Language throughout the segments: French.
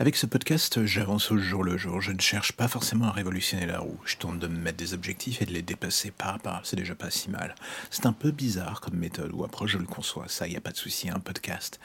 Avec ce podcast, j'avance au jour le jour. Je ne cherche pas forcément à révolutionner la roue. Je tente de me mettre des objectifs et de les dépasser pas à pas. C'est déjà pas si mal. C'est un peu bizarre comme méthode ou approche, je le conçois. Ça, il n'y a pas de souci, un podcast.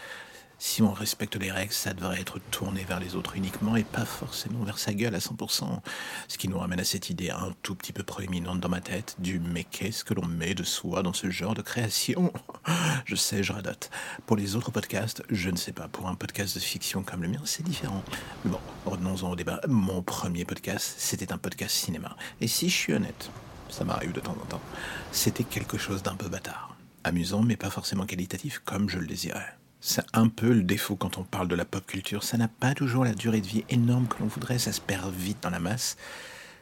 Si on respecte les règles, ça devrait être tourné vers les autres uniquement et pas forcément vers sa gueule à 100%. Ce qui nous ramène à cette idée un tout petit peu proéminente dans ma tête du mais qu'est-ce que l'on met de soi dans ce genre de création? Je sais, je radote. Pour les autres podcasts, je ne sais pas. Pour un podcast de fiction comme le mien, c'est différent. Mais bon, revenons-en au débat. Mon premier podcast, c'était un podcast cinéma. Et si je suis honnête, ça m'arrive de temps en temps, c'était quelque chose d'un peu bâtard. Amusant, mais pas forcément qualitatif comme je le désirais. C'est un peu le défaut quand on parle de la pop culture. Ça n'a pas toujours la durée de vie énorme que l'on voudrait. Ça se perd vite dans la masse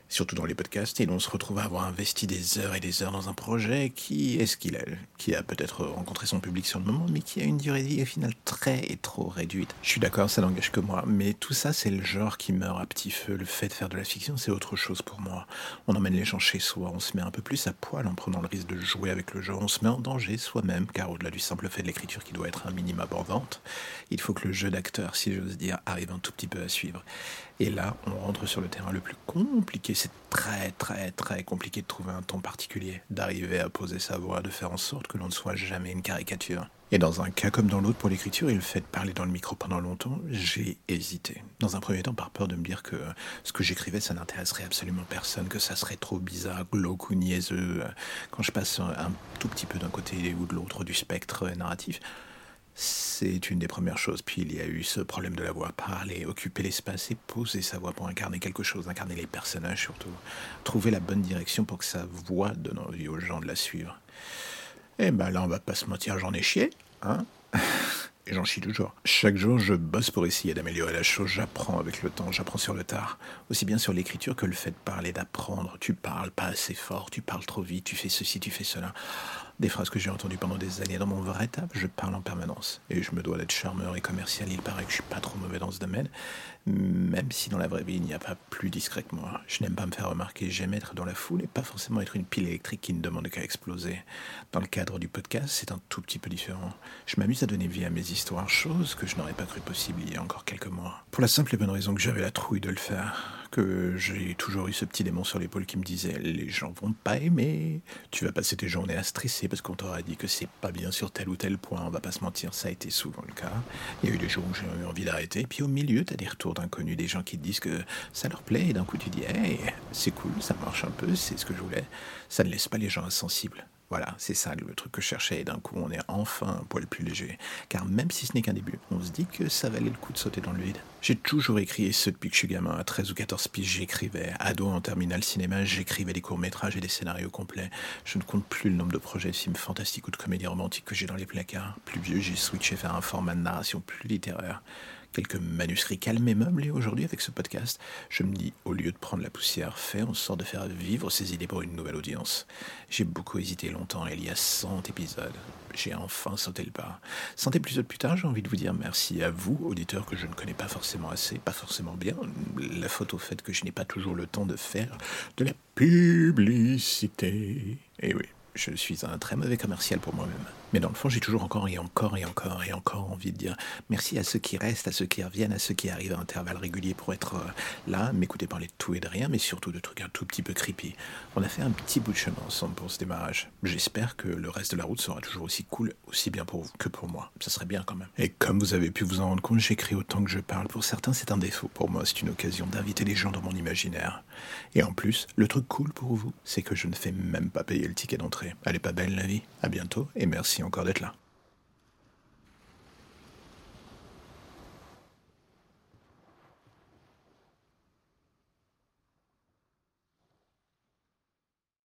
surtout dans les podcasts, et l'on se retrouve à avoir investi des heures et des heures dans un projet qui est ce qu'il est, qui a peut-être rencontré son public sur le moment, mais qui a une durée de au très et trop réduite. Je suis d'accord, ça n'engage que moi, mais tout ça, c'est le genre qui meurt à petit feu. Le fait de faire de la fiction, c'est autre chose pour moi. On emmène les gens chez soi, on se met un peu plus à poil en prenant le risque de jouer avec le genre, on se met en danger soi-même, car au-delà du simple fait de l'écriture qui doit être un minimum abordante, il faut que le jeu d'acteur, si j'ose dire, arrive un tout petit peu à suivre. Et là, on rentre sur le terrain le plus compliqué. C'est très, très, très compliqué de trouver un ton particulier, d'arriver à poser sa voix, de faire en sorte que l'on ne soit jamais une caricature. Et dans un cas comme dans l'autre pour l'écriture et le fait de parler dans le micro pendant longtemps, j'ai hésité. Dans un premier temps, par peur de me dire que ce que j'écrivais, ça n'intéresserait absolument personne, que ça serait trop bizarre, glauque ou niaiseux. Quand je passe un tout petit peu d'un côté ou de l'autre du spectre narratif, c'est une des premières choses. Puis il y a eu ce problème de la voix, parler, occuper l'espace et poser sa voix pour incarner quelque chose, incarner les personnages surtout. Trouver la bonne direction pour que sa voix donne envie aux gens de la suivre. Eh ben là, on va pas se mentir, j'en ai chié, hein Et j'en chie toujours. Chaque jour, je bosse pour essayer d'améliorer la chose. J'apprends avec le temps, j'apprends sur le tard. Aussi bien sur l'écriture que le fait de parler, d'apprendre. Tu parles pas assez fort, tu parles trop vite, tu fais ceci, tu fais cela. Des phrases que j'ai entendues pendant des années. Dans mon vrai taf, je parle en permanence. Et je me dois d'être charmeur et commercial. Il paraît que je suis pas trop mauvais dans ce domaine. Même si dans la vraie vie, il n'y a pas plus discret que moi. Je n'aime pas me faire remarquer. J'aime être dans la foule et pas forcément être une pile électrique qui ne demande qu'à exploser. Dans le cadre du podcast, c'est un tout petit peu différent. Je m'amuse à donner vie à mes histoires, chose que je n'aurais pas cru possible il y a encore quelques mois. Pour la simple et bonne raison que j'avais la trouille de le faire que j'ai toujours eu ce petit démon sur l'épaule qui me disait les gens vont pas aimer, tu vas passer tes journées à stresser parce qu'on t'aura dit que c'est pas bien sur tel ou tel point, on va pas se mentir, ça a été souvent le cas. Il y a eu des jours où j'ai eu envie d'arrêter, puis au milieu, t'as des retours d'inconnus, des gens qui te disent que ça leur plaît, et d'un coup tu dis hey, c'est cool, ça marche un peu, c'est ce que je voulais. Ça ne laisse pas les gens insensibles. Voilà, c'est ça le truc que je cherchais. Et d'un coup, on est enfin un poil plus léger. Car même si ce n'est qu'un début, on se dit que ça valait le coup de sauter dans le vide. J'ai toujours écrit, ce depuis que je suis gamin, à 13 ou 14 piges, j'écrivais. Ado en terminale cinéma, j'écrivais des courts-métrages et des scénarios complets. Je ne compte plus le nombre de projets de films fantastiques ou de comédies romantiques que j'ai dans les placards. Plus vieux, j'ai switché vers un format de narration plus littéraire quelques manuscrits calmes et meubles, et aujourd'hui, avec ce podcast, je me dis, au lieu de prendre la poussière, fais en sorte de faire vivre ces idées pour une nouvelle audience. J'ai beaucoup hésité longtemps, il y a 100 épisodes, j'ai enfin sauté le pas. 100 épisodes plus tard, j'ai envie de vous dire merci à vous, auditeurs que je ne connais pas forcément assez, pas forcément bien, la faute au fait que je n'ai pas toujours le temps de faire de la publicité. Et oui, je suis un très mauvais commercial pour moi-même. Mais dans le fond, j'ai toujours encore et encore et encore et encore envie de dire merci à ceux qui restent, à ceux qui reviennent, à ceux qui arrivent à intervalles réguliers pour être euh, là, m'écouter parler de tout et de rien, mais surtout de trucs un tout petit peu creepy. On a fait un petit bout de chemin ensemble pour ce démarrage. J'espère que le reste de la route sera toujours aussi cool, aussi bien pour vous que pour moi. Ça serait bien quand même. Et comme vous avez pu vous en rendre compte, j'écris autant que je parle. Pour certains, c'est un défaut. Pour moi, c'est une occasion d'inviter les gens dans mon imaginaire. Et en plus, le truc cool pour vous, c'est que je ne fais même pas payer le ticket d'entrée. Elle est pas belle la vie À bientôt et merci encore d'être là.